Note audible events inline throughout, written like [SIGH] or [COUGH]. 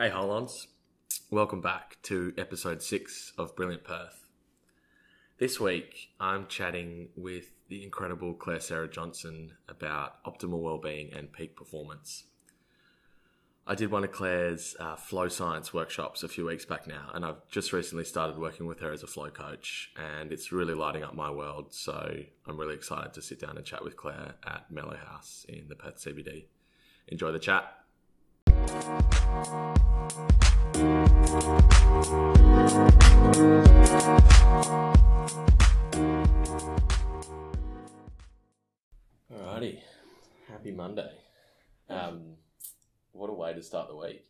Hey, Holons. Welcome back to episode six of Brilliant Perth. This week, I'm chatting with the incredible Claire Sarah Johnson about optimal well-being and peak performance. I did one of Claire's uh, flow science workshops a few weeks back now, and I've just recently started working with her as a flow coach, and it's really lighting up my world. So I'm really excited to sit down and chat with Claire at Mellow House in the Perth CBD. Enjoy the chat. Alrighty, happy Monday. Um, what a way to start the week.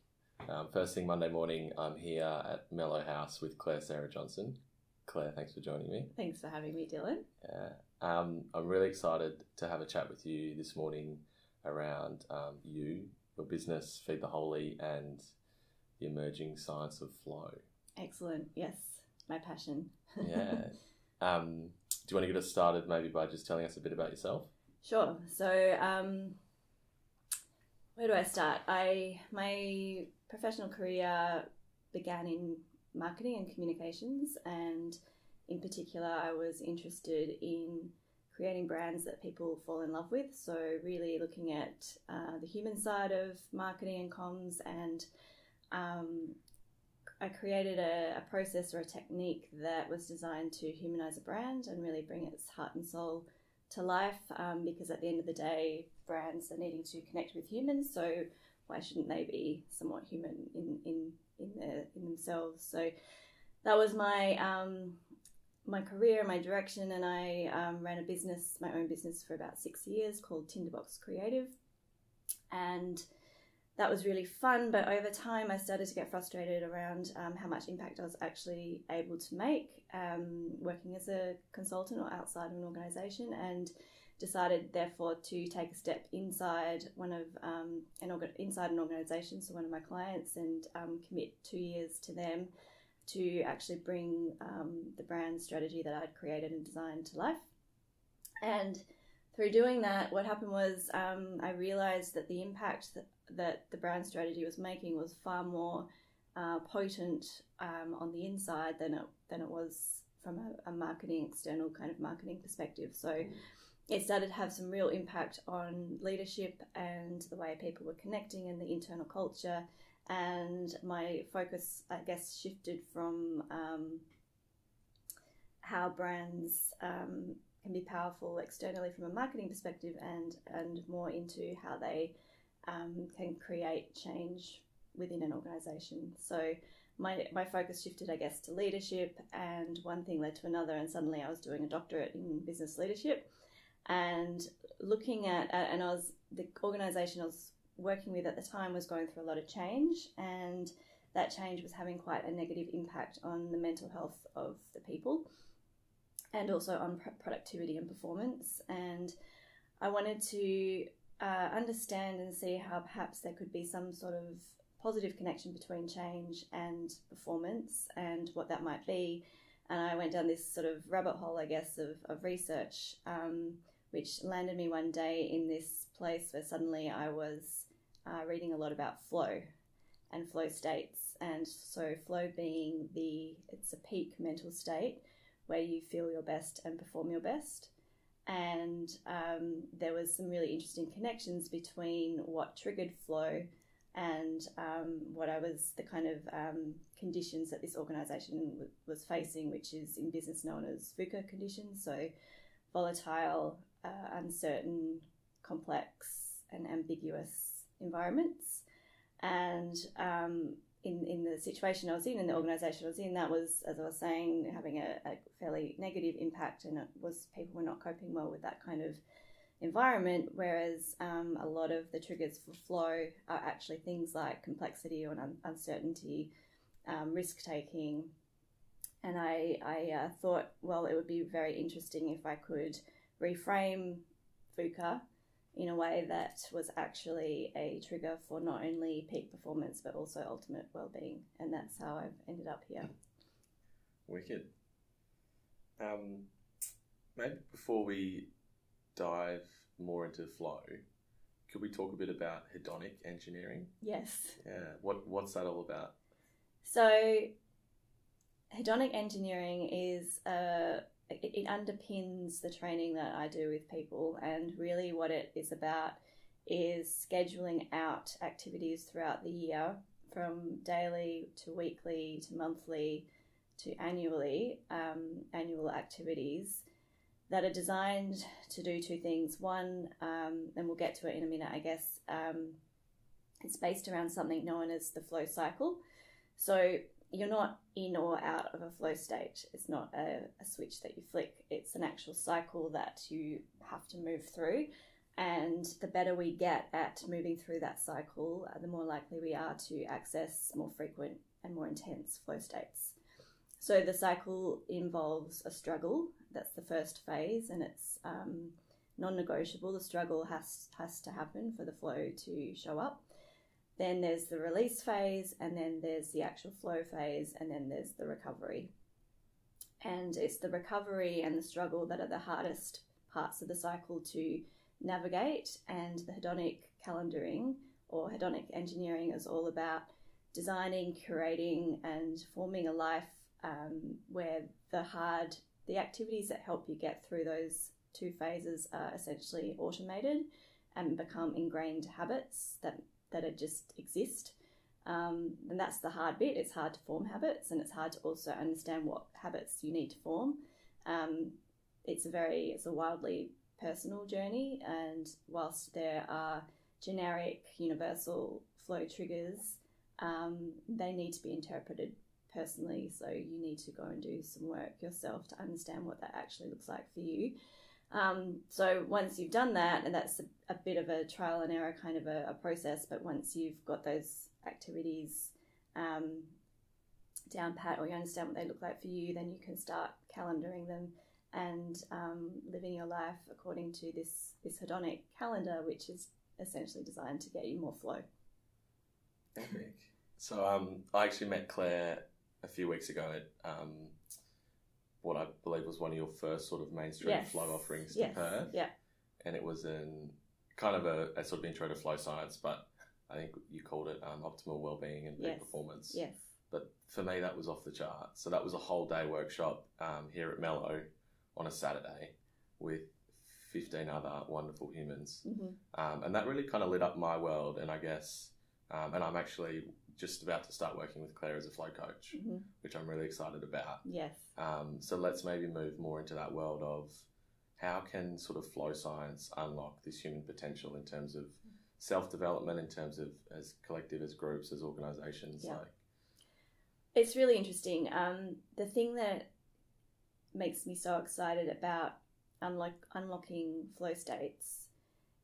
Um, first thing Monday morning, I'm here at Mellow House with Claire Sarah Johnson. Claire, thanks for joining me. Thanks for having me, Dylan. Yeah. Um, I'm really excited to have a chat with you this morning around um, you, your business, Feed the Holy, and the emerging science of flow. Excellent. Yes, my passion. [LAUGHS] Yeah. um, do you want to get us started maybe by just telling us a bit about yourself? Sure. So, um, where do I start? I my professional career began in marketing and communications, and in particular, I was interested in creating brands that people fall in love with. So, really looking at uh, the human side of marketing and comms, and um, I created a, a process or a technique that was designed to humanize a brand and really bring its heart and soul to life um, because at the end of the day, brands are needing to connect with humans. So why shouldn't they be somewhat human in in in, their, in themselves? So that was my um, my career, my direction, and I um, ran a business, my own business, for about six years called Tinderbox Creative, and that was really fun. But over time, I started to get frustrated around um, how much impact I was actually able to make um, working as a consultant or outside of an organization, and decided therefore to take a step inside one of um, an orga- inside an organization, so one of my clients, and um, commit two years to them to actually bring um, the brand strategy that I'd created and designed to life. And through doing that, what happened was um, I realized that the impact that, that the brand strategy was making was far more uh, potent um, on the inside than it than it was from a, a, marketing external kind of marketing perspective. So mm. it started to have some real impact on leadership and the way people were connecting and the internal culture. And my focus, I guess, shifted from um, how brands um, can be powerful externally from a marketing perspective and and more into how they um, can create change within an organization. So my, my focus shifted, I guess, to leadership, and one thing led to another, and suddenly I was doing a doctorate in business leadership, and looking at, and I was the organization I was working with at the time was going through a lot of change, and that change was having quite a negative impact on the mental health of the people and also on productivity and performance. And I wanted to uh, understand and see how perhaps there could be some sort of positive connection between change and performance and what that might be. And I went down this sort of rabbit hole, I guess, of, of research, um, which landed me one day in this place where suddenly I was uh, reading a lot about flow and flow states. And so, flow being the, it's a peak mental state where you feel your best and perform your best. And um, there was some really interesting connections between what triggered flow and um, what I was the kind of um, conditions that this organisation w- was facing, which is in business known as VUCA conditions, so volatile, uh, uncertain, complex, and ambiguous environments. And um, in, in the situation I was in, in the organisation I was in, that was, as I was saying, having a, a, fairly negative impact, and it was people were not coping well with that kind of environment. Whereas um, a lot of the triggers for flow are actually things like complexity or un- uncertainty, um, risk taking, and I, I uh, thought, well, it would be very interesting if I could reframe VUCA in a way that was actually a trigger for not only peak performance but also ultimate well-being and that's how I've ended up here. Wicked. Um, maybe before we dive more into flow, could we talk a bit about hedonic engineering? Yes. Yeah. What What's that all about? So, hedonic engineering is uh, it, it underpins the training that I do with people, and really what it is about is scheduling out activities throughout the year from daily to weekly to monthly to annually um, annual activities that are designed to do two things. One, um, and we'll get to it in a minute, I guess. Um, it's based around something known as the flow cycle. So you're not in or out of a flow state. It's not a, a switch that you flick. It's an actual cycle that you have to move through. And the better we get at moving through that cycle, uh, the more likely we are to access more frequent and more intense flow states. So the cycle involves a struggle. That's the first phase, and it's um, non-negotiable. The struggle has has to happen for the flow to show up. Then there's the release phase, and then there's the actual flow phase, and then there's the recovery. And it's the recovery and the struggle that are the hardest parts of the cycle to navigate. And the hedonic calendaring or hedonic engineering is all about designing, curating, and forming a life um, where the hard, the activities that help you get through those two phases are essentially automated and become ingrained habits that, that are just exist. Um, and that's the hard bit. It's hard to form habits, and it's hard to also understand what habits you need to form. Um, it's a very, it's a wildly personal journey, and whilst there are generic, universal flow triggers, um, they need to be interpreted personally. So you need to go and do some work yourself to understand what that actually looks like for you. Um, so once you've done that, and that's a, a, bit of a trial and error kind of a, a process, but once you've got those activities um, down pat or you understand what they look like for you, then you can start calendaring them and um, living your life according to this this hedonic calendar, which is essentially designed to get you more flow. Epic. So um, I actually met Claire a few weeks ago at um, what I believe was one of your first sort of mainstream Yes. flow offerings to Yes. Perth, Yeah. and it was in kind of a, a sort of intro to flow science, but I think you called it um, optimal well-being and peak Yes. performance. Yes. But for me, that was off the chart. So that was a whole day workshop um, here at Mellow on a Saturday with 15 other wonderful humans. hmm Um, and that really kind of lit up my world. And I guess, um, and I'm actually just about to start working with Claire as a flow coach, hmm which I'm really excited about. Yes. Um, so let's maybe move more into that world of how can sort of flow science unlock this human potential in terms of self development, in terms of as collective, as groups, as organizations. Yeah. Like, It's really interesting. Um, the thing that makes me so excited about unlock, unlocking flow states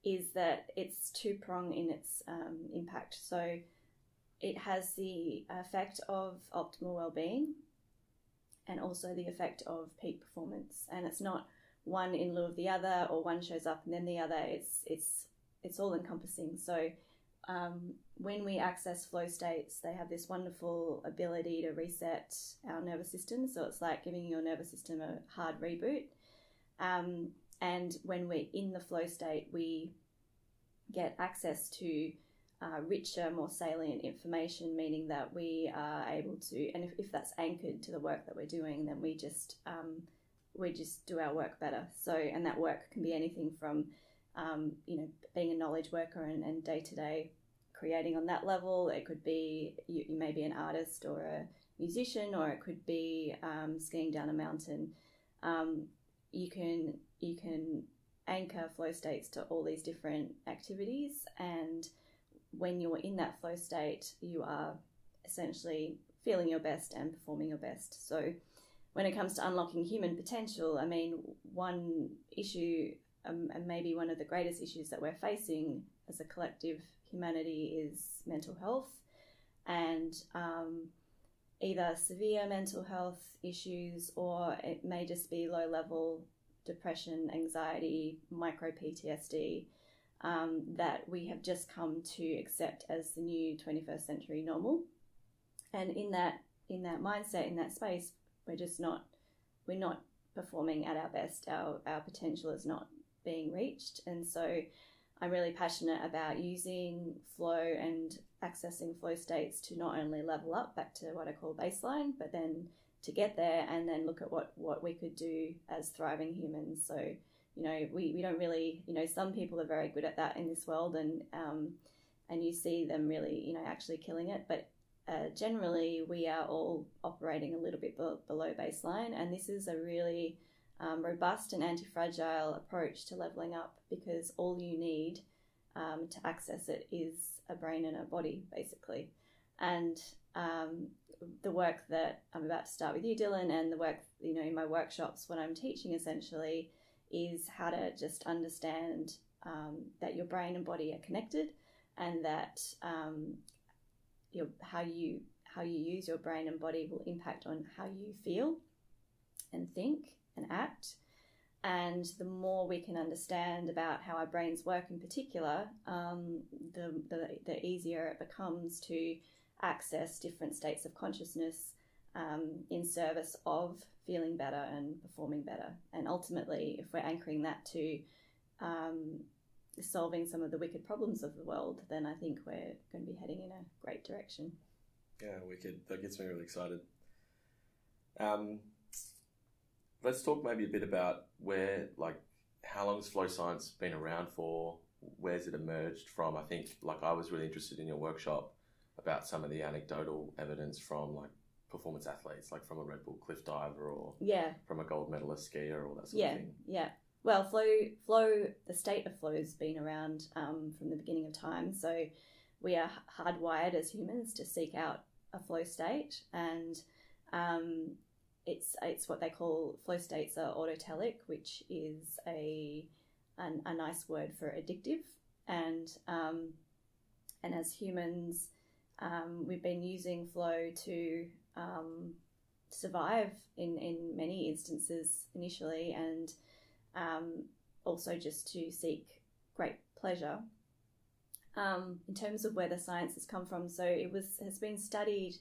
is that it's two prong in its um, impact. So it has the effect of optimal well-being and also the effect of peak performance. And it's not one in lieu of the other, or one shows up and then the other. It's it's it's all encompassing. So um, when we access flow states, they have this wonderful ability to reset our nervous system. So it's like giving your nervous system a hard reboot. Um, and when we're in the flow state, we get access to uh, richer, more salient information, meaning that we are able to, and if, if that's anchored to the work that we're doing, then we just um, we just do our work better. So, and that work can be anything from um, you know being a knowledge worker and, and day-to-day creating on that level it could be you, you may be an artist or a musician or it could be um, skiing down a mountain um, you can you can anchor flow states to all these different activities and when you're in that flow state you are essentially feeling your best and performing your best. So when it comes to unlocking human potential i mean one issue um, and maybe one of the greatest issues that we're facing as a collective humanity is mental health and um, either severe mental health issues or it may just be low level depression, anxiety, micro PTSD um, that we have just come to accept as the new 21st century normal. And in that in that mindset, in that space, we're just not we're not performing at our best. Our our potential is not being reached, and so I'm really passionate about using flow and accessing flow states to not only level up back to what I call baseline, but then to get there and then look at what, what we could do as thriving humans. So, you know, we, we don't really, you know, some people are very good at that in this world and, um, and you see them really, you know, actually killing it. But uh, generally, we are all operating a little bit be- below baseline. And this is a really um, robust and anti fragile approach to leveling up because all you need um, to access it is a brain and a body, basically. And um, the work that I'm about to start with you, Dylan, and the work, you know, in my workshops, what I'm teaching essentially is how to just understand um, that your brain and body are connected and that um, your, how you how you use your brain and body will impact on how you feel and think and act. And the more we can understand about how our brains work in particular, um, the, the, the easier it becomes to access different states of consciousness um, in service of feeling better and performing better. And ultimately, if we're anchoring that to um, solving some of the wicked problems of the world, then I think we're going to be heading in a great direction. Yeah, wicked. That gets me really excited. Um, let's talk maybe a bit about where, like, how long has flow science been around for? Where's it emerged from? I think, like, I was really interested in your workshop about some of the anecdotal evidence from, like, performance athletes, like from a Red Bull cliff diver or yeah, from a gold medalist skier, or that sort yeah, of thing. yeah. Well, flow, flow, the state of flow has been around um, from the beginning of time. So we are hardwired as humans to seek out a flow state, and um, it's it's what they call flow states are autotelic, which is a an, a nice word for addictive, and um, and as humans, um, we've been using flow to um, survive in in many instances initially, and um, also just to seek great pleasure. Um, in terms of where the science has come from, so it was has been studied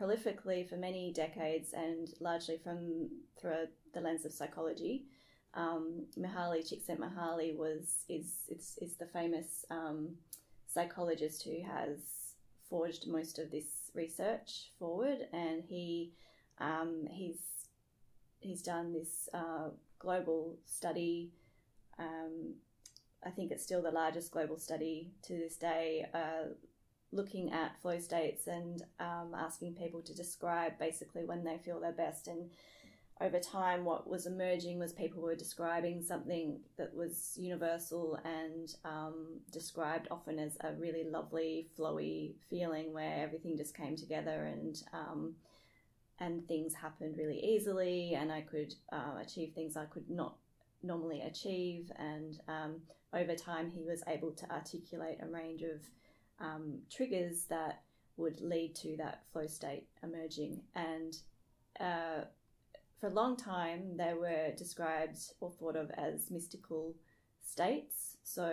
prolifically for many decades and largely from through the lens of psychology. Um, Mihaly Csikszentmihalyi was is is, is the famous um, psychologist who has forged most of this research forward, and he um, he's he's done this uh, global study. Um, I think it's still the largest global study to this day, uh, looking at flow states and um, asking people to describe basically when they feel their best. And over time, what was emerging was people were describing something that was universal and um, described often as a really lovely, flowy feeling where everything just came together and um, and things happened really easily, and I could uh, achieve things I could not normally achieve. And um, over time, he was able to articulate a range of um, triggers that would lead to that flow state emerging. And uh, for a long time, they were described or thought of as mystical states. So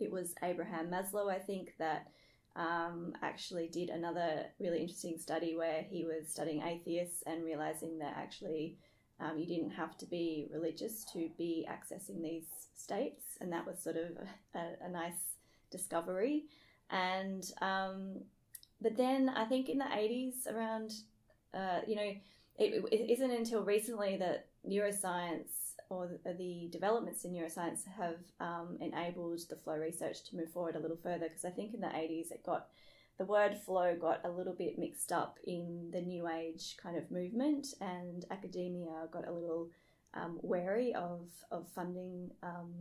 it was Abraham Maslow, I think, that um, actually did another really interesting study where he was studying atheists and realizing that actually um, you didn't have to be religious to be accessing these states, and that was sort of [LAUGHS] a, a nice discovery. And um, but then I think in the eighties, around uh, you know, it, it isn't until recently that neuroscience or the, the developments in neuroscience have um, enabled the flow research to move forward a little further. Because I think in the 80s it got the word flow got a little bit mixed up in the new age kind of movement, and academia got a little um, wary of, of funding um,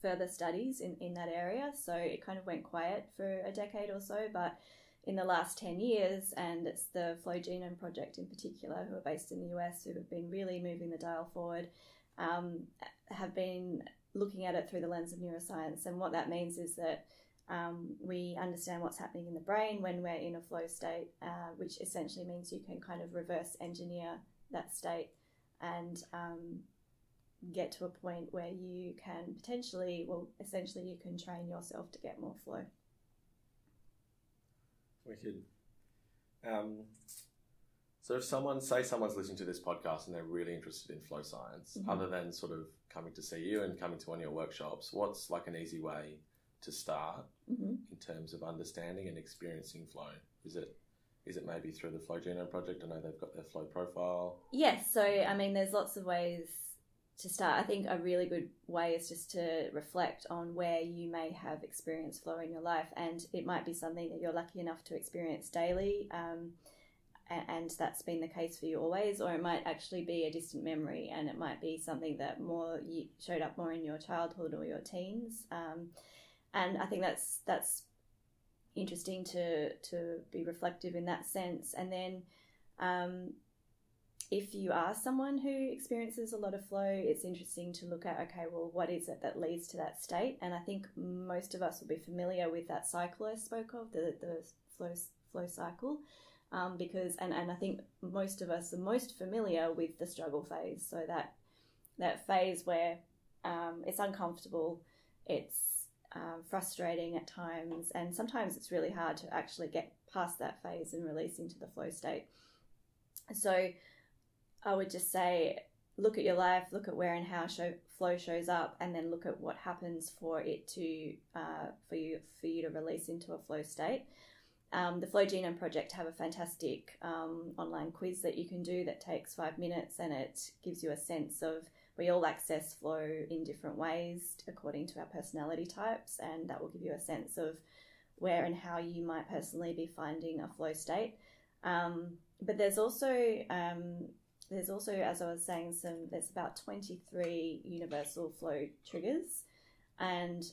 further studies in, in that area. So it kind of went quiet for a decade or so, but in the last 10 years, and it's the Flow Genome Project in particular, who are based in the US, who have been really moving the dial forward, um, have been looking at it through the lens of neuroscience. And what that means is that um, we understand what's happening in the brain when we're in a flow state, uh, which essentially means you can kind of reverse engineer that state and um, get to a point where you can potentially, well, essentially, you can train yourself to get more flow. Wicked. Um, So if someone say someone's listening to this podcast and they're really interested in flow science, Mhm. other than sort of coming to see you and coming to one of your workshops, what's like an easy way to start hmm in terms of understanding and experiencing flow? Is it is it maybe through the Flow Genome Project? I know they've got their flow profile. Yes, so I mean, there's lots of ways to start. I think a really good way is just to reflect on where you may have experienced flow in your life, and it might be something that you're lucky enough to experience daily, um, and that's been the case for you always, or it might actually be a distant memory, and it might be something that more you showed up more in your childhood or your teens. Um, and I think that's that's interesting to to be reflective in that sense, and then. Um, if you are someone who experiences a lot of flow, it's interesting to look at okay, well, what is it that leads to that state? And I think most of us will be familiar with that cycle I spoke of, the, the flow, flow cycle, um, because, and, and I think most of us are most familiar with the struggle phase. So that, that phase where um, it's uncomfortable, it's um, frustrating at times, and sometimes it's really hard to actually get past that phase and release into the flow state. So, I would just say look at your life, look at where and how show, flow shows up, and then look at what happens for it to uh, for you for you to release into a flow state. Um, the Flow Genome Project have a fantastic um, online quiz that you can do that takes five minutes, and it gives you a sense of we all access flow in different ways according to our personality types, and that will give you a sense of where and how you might personally be finding a flow state. Um, but there's also um, there's also, as I was saying, some there's about 23 universal flow triggers, and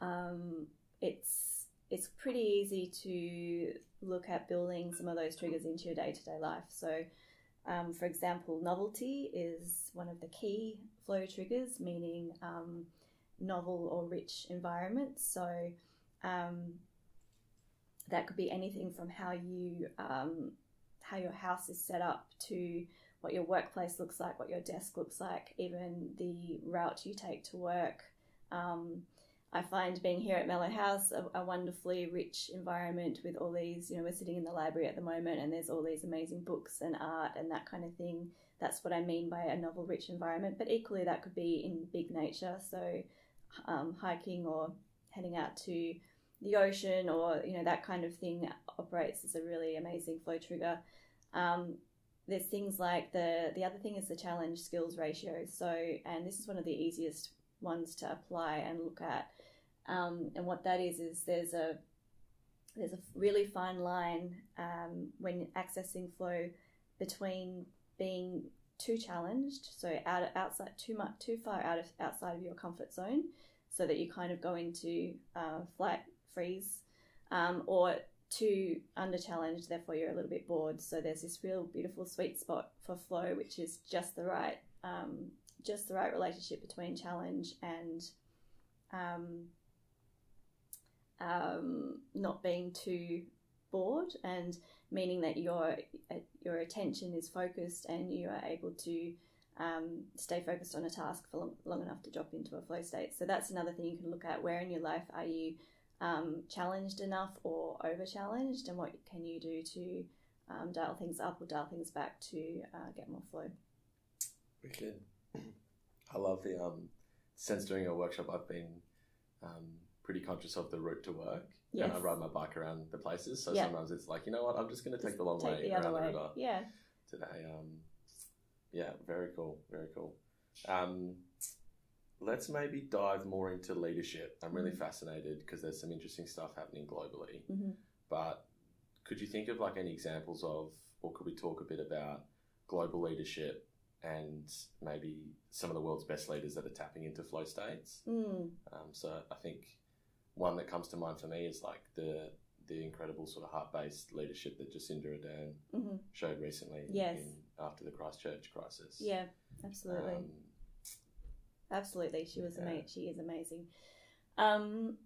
um, it's it's pretty easy to look at building some of those triggers into your day to day life. So, um, for example, novelty is one of the key flow triggers, meaning um, novel or rich environments. So, um, that could be anything from how you um, how your house is set up to what your workplace looks like, what your desk looks like, even the route you take to work. Um, I find being here at Mellow House a, a, wonderfully rich environment with all these, you know, we're sitting in the library at the moment and there's all these amazing books and art and that kind of thing. That's what I mean by a novel rich environment. But equally, that could be in big nature, so um, hiking or heading out to the ocean or you know that kind of thing operates as a really amazing flow trigger. Um, there's things like the the other thing is the challenge skills ratio. So and this is one of the easiest ones to apply and look at. Um, and what that is is there's a there's a really fine line um, when accessing flow between being too challenged, so out outside too much too far out of outside of your comfort zone, so that you kind of go into uh, flight freeze, um, or too under challenged, therefore you're a little bit bored. So there's this real beautiful sweet spot for flow, which is just the right, um, just the right relationship between challenge and um, um, not being too bored, and meaning that your your attention is focused and you are able to um, stay focused on a task for long, long enough to drop into a flow state. So that's another thing you can look at. Where in your life are you um, challenged enough or over challenged, and what can you do to um, dial things up or dial things back to uh, get more flow? Wicked. [CLEARS THROAT] I love the um, since doing a workshop, I've been um, pretty conscious of the route to work. Yes. And I ride my bike around the places, so Yeah. sometimes it's like, you know what, I'm just going to take Just the long take way the around other the river Yeah. today. Um, yeah, very cool, very cool. Um, let's maybe dive more into leadership. I'm really Mhm. fascinated because there's some interesting stuff happening globally. hmm But could you think of like any examples of, or could we talk a bit about global leadership and maybe some of the world's best leaders that are tapping into flow states? Mm. Um, so I think one that comes to mind for me is like the the incredible sort of heart based leadership that Jacinda Ardern hmm showed recently Yes. in, after the Christchurch crisis. Yeah. Absolutely. Um, Absolutely, she was Yeah. amazing. She is amazing. Um,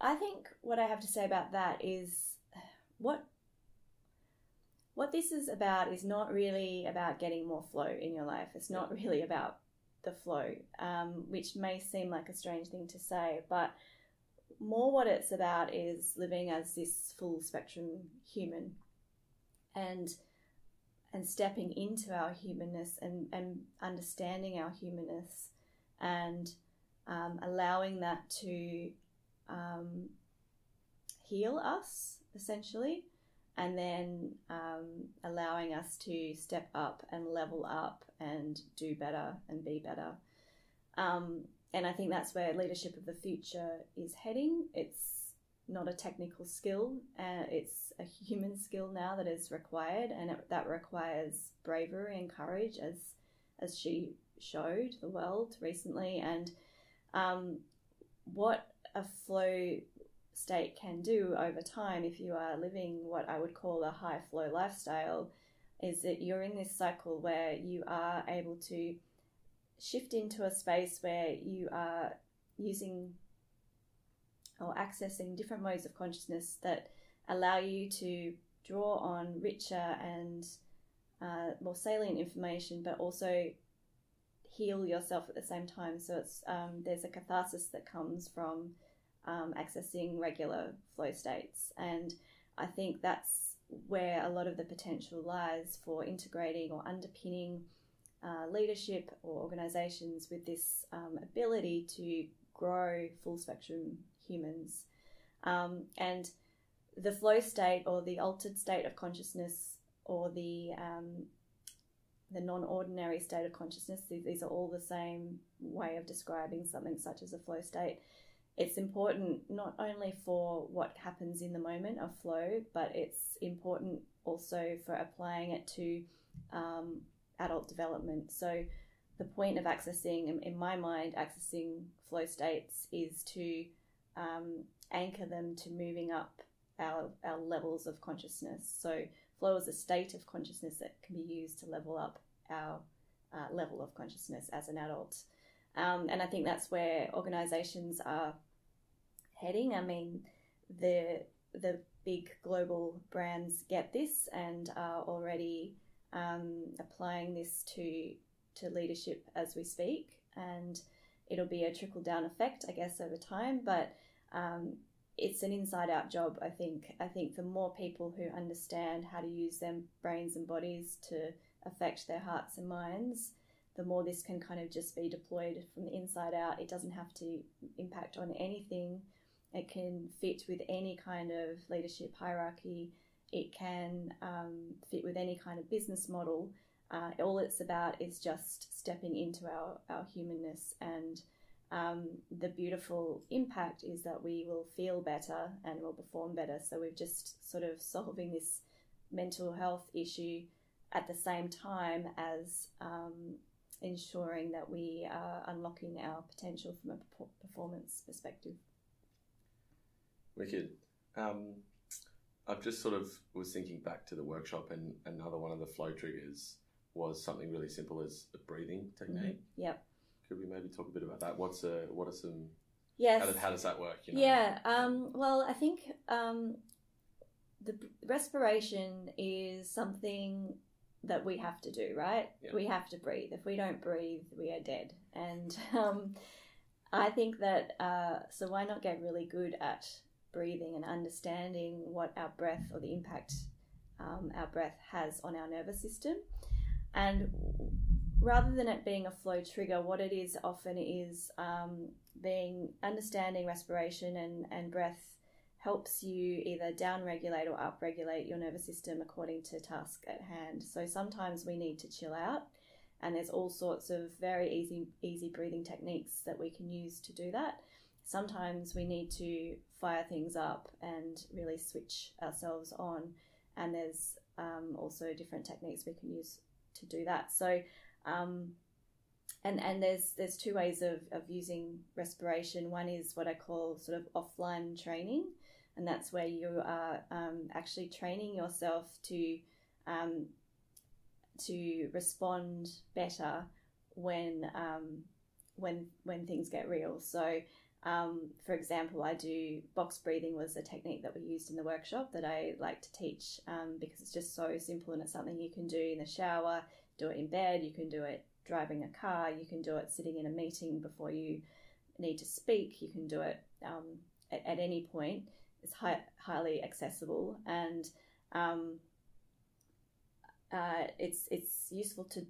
I think what I have to say about that is what what this is about is not really about getting more flow in your life. It's not really about the flow, um, which may seem like a strange thing to say, but more what it's about is living as this full spectrum human. And and stepping into our humanness and, and understanding our humanness and um, allowing that to um, heal us essentially and then um, allowing us to step up and level up and do better and be better. Um, and I think that's where leadership of the future is heading. It's not a technical skill, uh, it's a human skill now that is required, and it, that requires bravery and courage, as as she showed the world recently. And um, what a flow state can do over time if you are living what I would call a high flow lifestyle is that you're in this cycle where you are able to shift into a space where you are using or accessing different modes of consciousness that allow you to draw on richer and uh, more salient information, but also heal yourself at the same time. So it's um, there's a catharsis that comes from um, accessing regular flow states. And I think that's where a lot of the potential lies for integrating or underpinning uh, leadership or organizations with this um, ability to grow full spectrum humans. Um, and the flow state or the altered state of consciousness or the um, the non-ordinary state of consciousness these are all the same way of describing something such as a flow state it's important not only for what happens in the moment of flow, but it's important also for applying it to um, adult development. So, the point of accessing, in my mind, accessing flow states is to um, anchor them to moving up our, our levels of consciousness. So, flow is a state of consciousness that can be used to level up our uh, level of consciousness as an adult. Um, and I think that's where organizations are heading. I mean, the the big global brands get this and are already um, applying this to to leadership as we speak, and it'll be a trickle down effect, I guess, over time. But um, it's an inside out job. I think. I think the more people who understand how to use their brains and bodies to affect their hearts and minds, the more this can kind of just be deployed from the inside out. It doesn't have to impact on anything it can fit with any kind of leadership hierarchy. It can um, fit with any kind of business model. Uh, all it's about is just stepping into our, our humanness. And um, the beautiful impact is that we will feel better and will perform better. So we're just sort of solving this mental health issue at the same time as um, ensuring that we are unlocking our potential from a performance perspective. Wicked. Um, I've just sort of was thinking back to the workshop, and another one of the flow triggers was something really simple as a breathing technique. Mm-hmm. Yep. Could we maybe talk a bit about that? What's a what are some? Yes. How, how does that work? You know? Yeah. Um, well, I think um, the respiration is something that we have to do, right? Yeah. We have to breathe. If we don't breathe, we are dead. And um, I think that uh, so why not get really good at breathing and understanding what our breath or the impact um, our breath has on our nervous system. And rather than it being a flow trigger, what it is often is um, being understanding respiration and, and breath helps you either down regulate or up regulate your nervous system according to task at hand. So sometimes we need to chill out and there's all sorts of very easy easy breathing techniques that we can use to do that sometimes we need to fire things up and really switch ourselves on. And there's um, also different techniques we can use to do that. So, um, and and there's there's two ways of, of using respiration. One is what I call sort of offline training, and that's where you are um, actually training yourself to um, to respond better when um, when when things get real. So um, for example, I do box breathing was a technique that we used in the workshop that I like to teach um, because it's just so simple and it's something you can do in the shower, do it in bed, you can do it driving a car, you can do it sitting in a meeting before you need to speak, you can do it um, at, at, any point. It's high, highly accessible and um, uh, it's it's useful to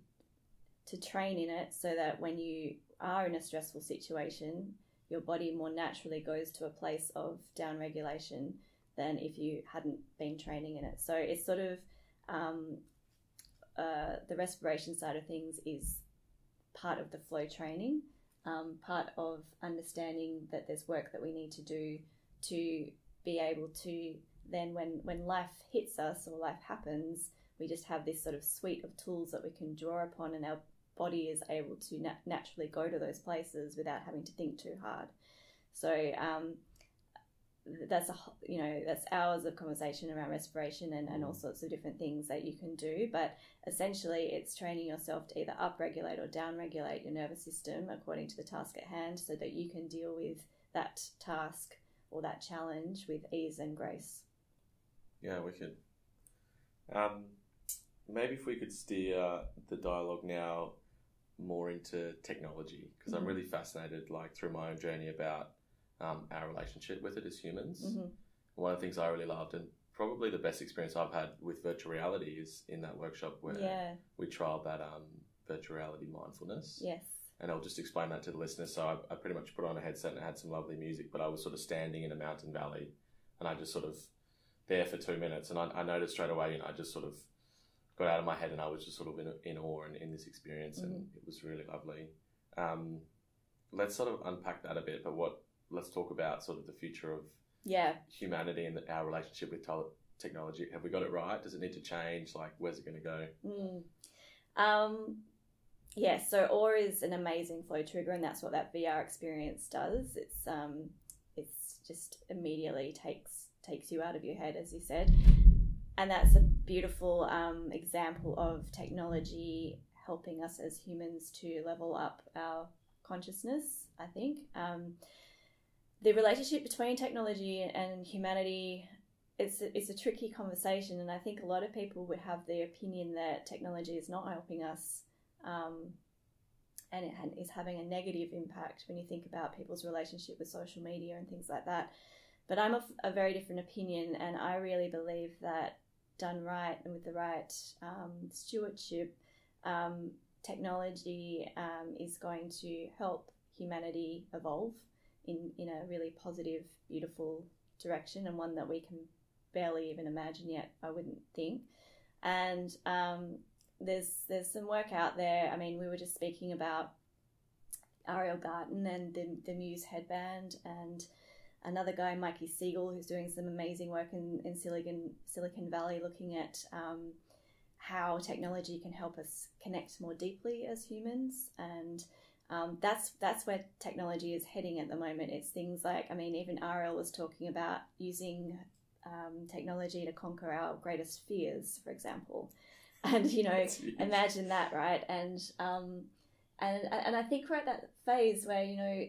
to train in it so that when you are in a stressful situation, your body more naturally goes to a place of down regulation than if you hadn't been training in it. So it's sort of um, uh, the respiration side of things is part of the flow training, um, part of understanding that there's work that we need to do to be able to then when when life hits us or life happens we just have this sort of suite of tools that we can draw upon and our body is able to nat- naturally go to those places without having to think too hard. So um, that's a you know that's hours of conversation around respiration and, and all sorts of different things that you can do but essentially it's training yourself to either upregulate or downregulate your nervous system according to the task at hand so that you can deal with that task or that challenge with ease and grace. Yeah wicked. Um, maybe if we could steer the dialogue now more into technology because mm-hmm. i'm really fascinated like through my own journey about um, our relationship with it as humans. Mm-hmm. One of the things I really loved, and probably the best experience I've had with virtual reality, is in that workshop where yeah. we trialed that um, virtual reality mindfulness. Yes. And I'll just explain that to the listeners. So I, I pretty much put on a headset and had some lovely music, but I was sort of standing in a mountain valley, and I just sort of there for two minutes, and I, I noticed straight away, you know, I just sort of got out of my head, and I was just sort of in, in awe and in this experience, and mm-hmm. it was really lovely. Um, let's sort of unpack that a bit. But what let's talk about sort of the future of yeah humanity and our relationship with technology. Have we got it right? Does it need to change? Like, where's it going to go? Mm. Um, yeah, so Awe is an amazing flow trigger, and that's what that VR experience does. It's um, it's just immediately takes takes you out of your head, as you said, and that's a beautiful um, example of technology helping us as humans to level up our consciousness. I think. Um, the relationship between technology and humanity it's a, it's a tricky conversation, and I think a lot of people would have the opinion that technology is not helping us, um, and it is having a negative impact when you think about people's relationship with social media and things like that. But I'm of a very different opinion, and I really believe that done right and with the right um, stewardship, um, technology um, is going to help humanity evolve in, in a really positive, beautiful direction and one that we can barely even imagine yet, I wouldn't think. And um, there's there's some work out there. I mean, we were just speaking about Ariel Garten and the, the Muse headband and another guy, Mikey Siegel, who's doing some amazing work in, in Silicon, Silicon Valley looking at um, how technology can help us connect more deeply as humans and um, that's that's where technology is heading at the moment. It's things like, I mean, even Ariel was talking about using um, technology to conquer our greatest fears, for example. [LAUGHS] And you know, imagine that, right? And um, and and I think we're at that phase where you know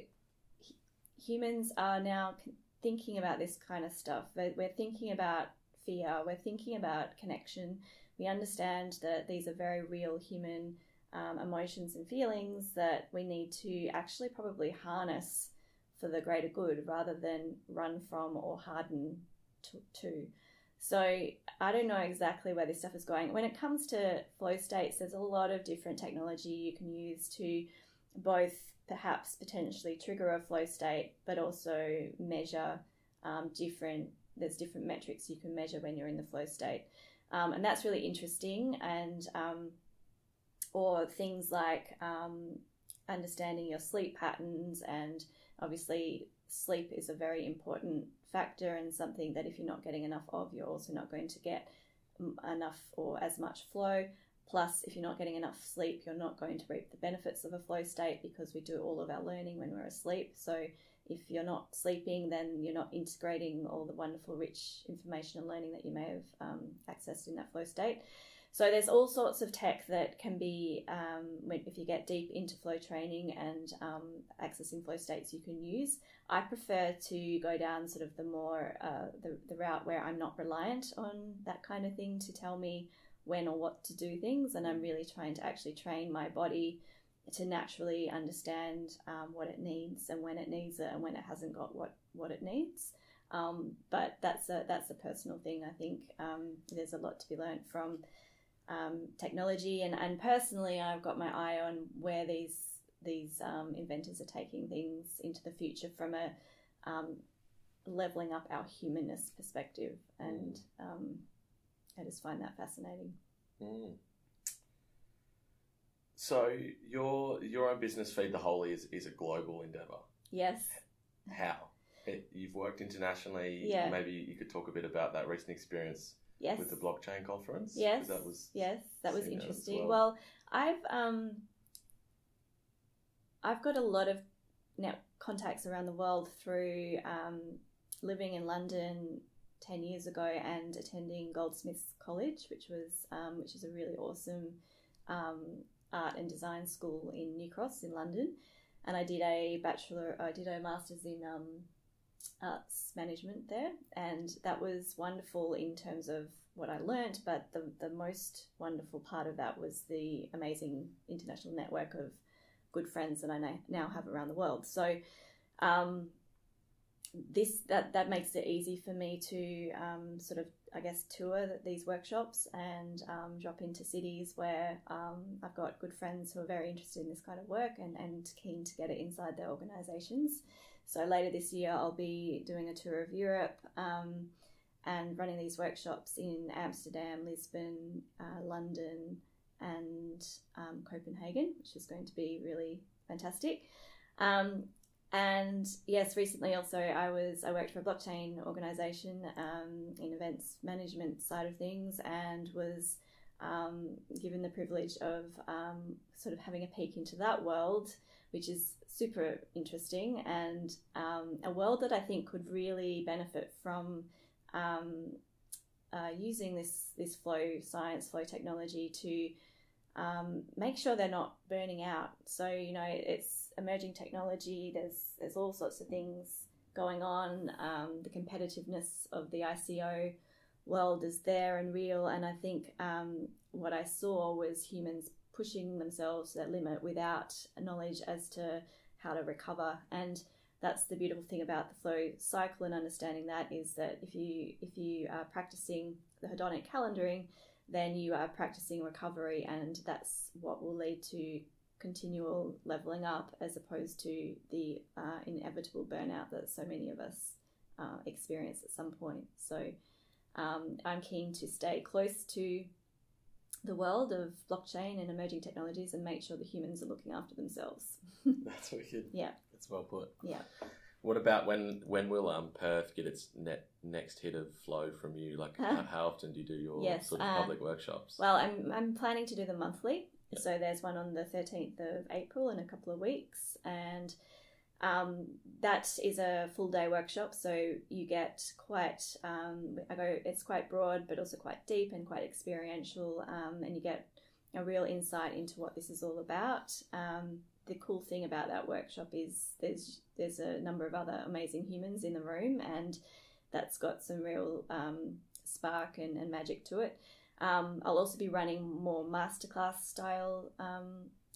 humans are now thinking about this kind of stuff. We're, we're thinking about fear. We're thinking about connection. We understand that these are very real human um, emotions and feelings that we need to actually probably harness for the greater good rather than run from or harden to. to. So I don't know exactly where this stuff is going. When it comes to flow states, there's a lot of different technology you can use to both perhaps potentially trigger a flow state, but also measure um, different. There's different metrics you can measure when you're in the flow state, um, and that's really interesting. And um, or things like um, understanding your sleep patterns and obviously sleep is a very important factor and something that if you're not getting enough of you're also not going to get enough or as much flow. Plus if you're not getting enough sleep you're not going to reap the benefits of a flow state because we do all of our learning when we're asleep. So if you're not sleeping then you're not integrating all the wonderful rich information and learning that you may have um, accessed in that flow state so there's all sorts of tech that can be, um, if you get deep into flow training and um, accessing flow states, you can use. I prefer to go down sort of the more uh, the, the route where I'm not reliant on that kind of thing to tell me when or what to do things, and I'm really trying to actually train my body to naturally understand um, what it needs and when it needs it and when it hasn't got what what it needs. Um, but that's a that's a personal thing. I think um, there's a lot to be learned from um, technology, and, and personally, I've got my eye on where these these um, inventors are taking things into the future from a um, leveling up our humanness perspective, and um, I just find that fascinating. Mm. So your your own business, Feed the Holy, is, is a global endeavor. Yes. How? It, you've worked internationally. Yeah. Maybe you could talk a bit about that recent experience Yes. with the blockchain conference. Yes. That was Yes, that was that interesting. well. Well. I've um, I've got a lot of net contacts around the world through um, living in London ten years ago and attending Goldsmiths College, which was um, which is a really awesome um, art and design school in New Cross in London. And I did a bachelor, I did a master's in um, arts management there, and that was wonderful in terms of what I learnt. But the the most wonderful part of that was the amazing international network of good friends that I now have around the world. So. Um, this that that makes it easy for me to um, sort of I guess tour these workshops and um, drop into cities where um, I've got good friends who are very interested in this kind of work and, and keen to get it inside their organisations. So later this year, I'll be doing a tour of Europe um, and running these workshops in Amsterdam, Lisbon, uh, London, and um, Copenhagen, which is going to be really fantastic. Um, and yes, recently also I was I worked for a blockchain organization um, in events management side of things, and was um, given the privilege of um, sort of having a peek into that world, which is super interesting and um, a world that I think could really benefit from um, uh, using this this flow science, flow technology to um, make sure they're not burning out. So you know, it's emerging technology. There's there's all sorts of things going on. Um, the competitiveness of the ICO world is there and real, and I think um, what I saw was humans pushing themselves to that limit without knowledge as to how to recover. And that's the beautiful thing about the flow cycle and understanding that is that if you if you are practicing the hedonic calendaring then you are practicing recovery and that's what will lead to continual leveling up as opposed to the uh, inevitable burnout that so many of us uh, experience at some point. So um, i'm keen to stay close to the world of blockchain and emerging technologies and make sure the humans are looking after themselves [LAUGHS] That's wicked. Yeah. That's well put. Yeah. What about when when will um Perth get its net next hit of flow from you? Like [LAUGHS] how, how often do you do your Yes, sort of uh, public workshops? Well, I'm I'm planning to do them monthly. So there's one on the 13th of April in a couple of weeks, and um, that is a full day workshop. So you get quite um, I go it's quite broad, but also quite deep and quite experiential, um, and you get a real insight into what this is all about. Um, the cool thing about that workshop is there's there's a number of other amazing humans in the room, and that's got some real um, spark and, and magic to it. Um, I'll also be running more masterclass style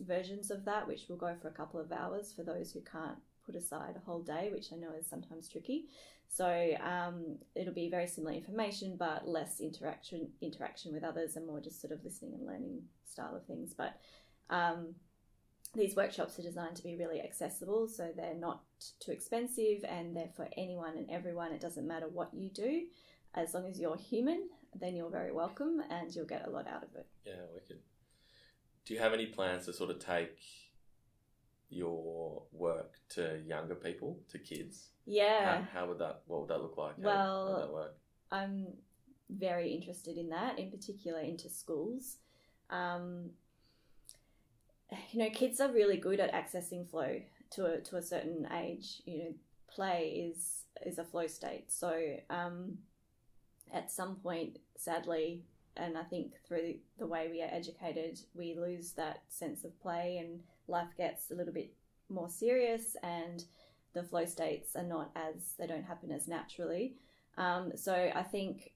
versions of that, which will go for a couple of hours for those who can't put aside a whole day, which I know is sometimes tricky. So um, it'll be very similar information, but less interaction interaction with others, and more just sort of listening and learning style of things. But um, these workshops are designed to be really accessible, so they're not too expensive, and they're for anyone and everyone. It doesn't matter what you do, as long as you're human, then you're very welcome, and you'll get a lot out of it. yeah, wicked. Do you have any plans to sort of take your work to younger people, to kids? Yeah. How, how would that? What would that look like? How, Well, how would that work? I'm very interested in that, in particular into schools. Um, you know, kids are really good at accessing flow to a to a certain age. You know, play is is a flow state. So um, at some point, sadly, and I think through the way we are educated, we lose that sense of play, and life gets a little bit more serious, and the flow states are not as they don't happen as naturally. Um, so I think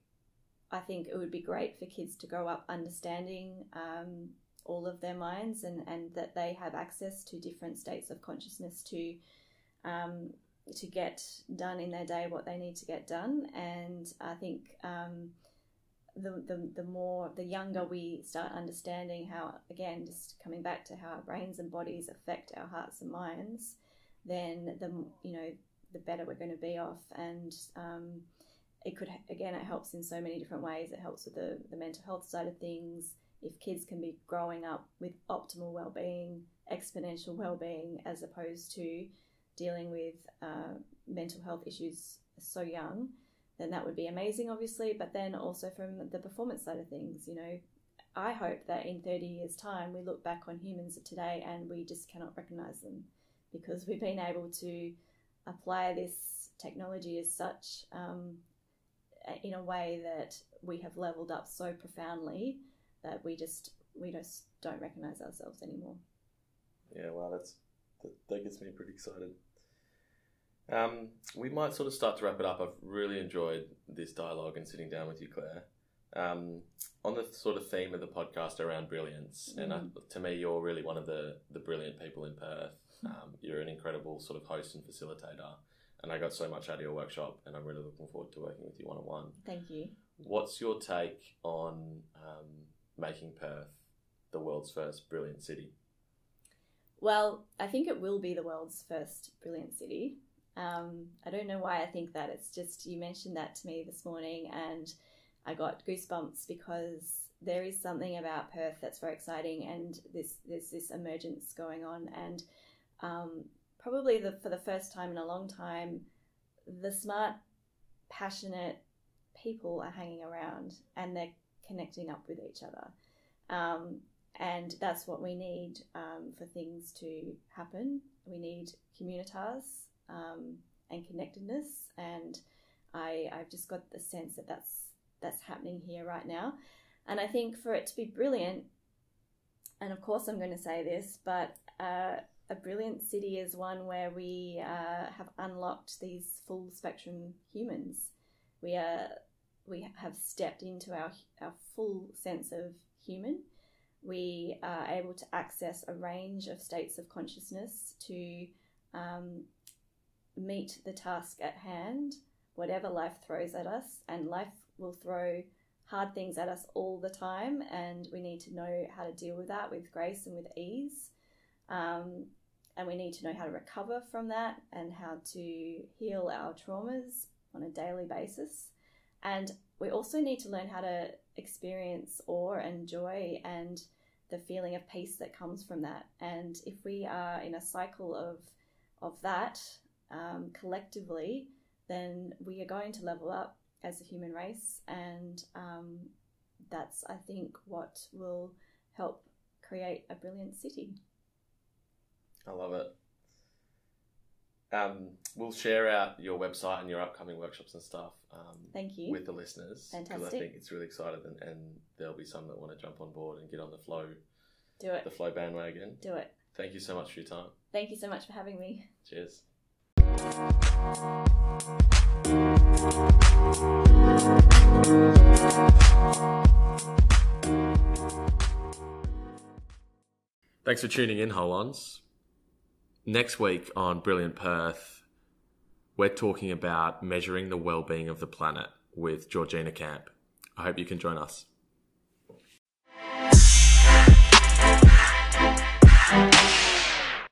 I think it would be great for kids to grow up understanding um, all of their minds and, and that they have access to different states of consciousness to um, to get done in their day what they need to get done. And I think um, the, the, the more the younger we start understanding how again just coming back to how our brains and bodies affect our hearts and minds then the you know the better we're going to be off. And um, it could again it helps in so many different ways. It helps with the, the mental health side of things. If kids can be growing up with optimal well-being exponential well-being as opposed to dealing with uh, mental health issues so young then that would be amazing obviously but then also from the performance side of things you know i hope that in 30 years time we look back on humans of today and we just cannot recognize them because we've been able to apply this technology as such um, in a way that we have leveled up so profoundly that we just we just don't recognize ourselves anymore. Yeah, well, that's that, that gets me pretty excited. Um, we might sort of start to wrap it up. I've really enjoyed this dialogue and sitting down with you, Claire. Um, on the sort of theme of the podcast around brilliance, mm. and I, to me, you're really one of the the brilliant people in Perth. Um, you're an incredible sort of host and facilitator, and I got so much out of your workshop, and I'm really looking forward to working with you one on one. Thank you. What's your take on um, making Perth the world's first brilliant city? Well, I think it will be the world's first brilliant city. Um, I don't know why I think that. It's just you mentioned that to me this morning, and I got goosebumps because there is something about Perth that's very exciting, and this there's this emergence going on, and um, probably the, for the first time in a long time, the smart, passionate people are hanging around and they're connecting up with each other. Um, and that's what we need um, for things to happen. We need communitas um, and connectedness, and I, I've just got the sense that that's that's happening here right now. And I think for it to be brilliant, and of course I'm going to say this, but uh, a brilliant city is one where we uh, have unlocked these full spectrum humans. We are we have stepped into our our full sense of human. We are able to access a range of states of consciousness to um, meet the task at hand, whatever life throws at us, and life will throw hard things at us all the time, and we need to know how to deal with that with grace and with ease. Um, and we need to know how to recover from that and how to heal our traumas on a daily basis. And we also need to learn how to experience awe and joy and the feeling of peace that comes from that. And if we are in a cycle of of that um, collectively, then we are going to level up as a human race, and um, that's I think what will help create a brilliant city. I love it. Um, we'll share out your website and your upcoming workshops and stuff. Um, Thank you with the listeners because I think it's really exciting, and, and, there'll be some that want to jump on board and get on the flow. Do it. The flow bandwagon. Do it. Thank you so much for your time. Thank you so much for having me. Cheers. Thanks for tuning in, Holons next week on Brilliant Perth, we're talking about measuring the well-being of the planet with Georgina Camp. I hope you can join us.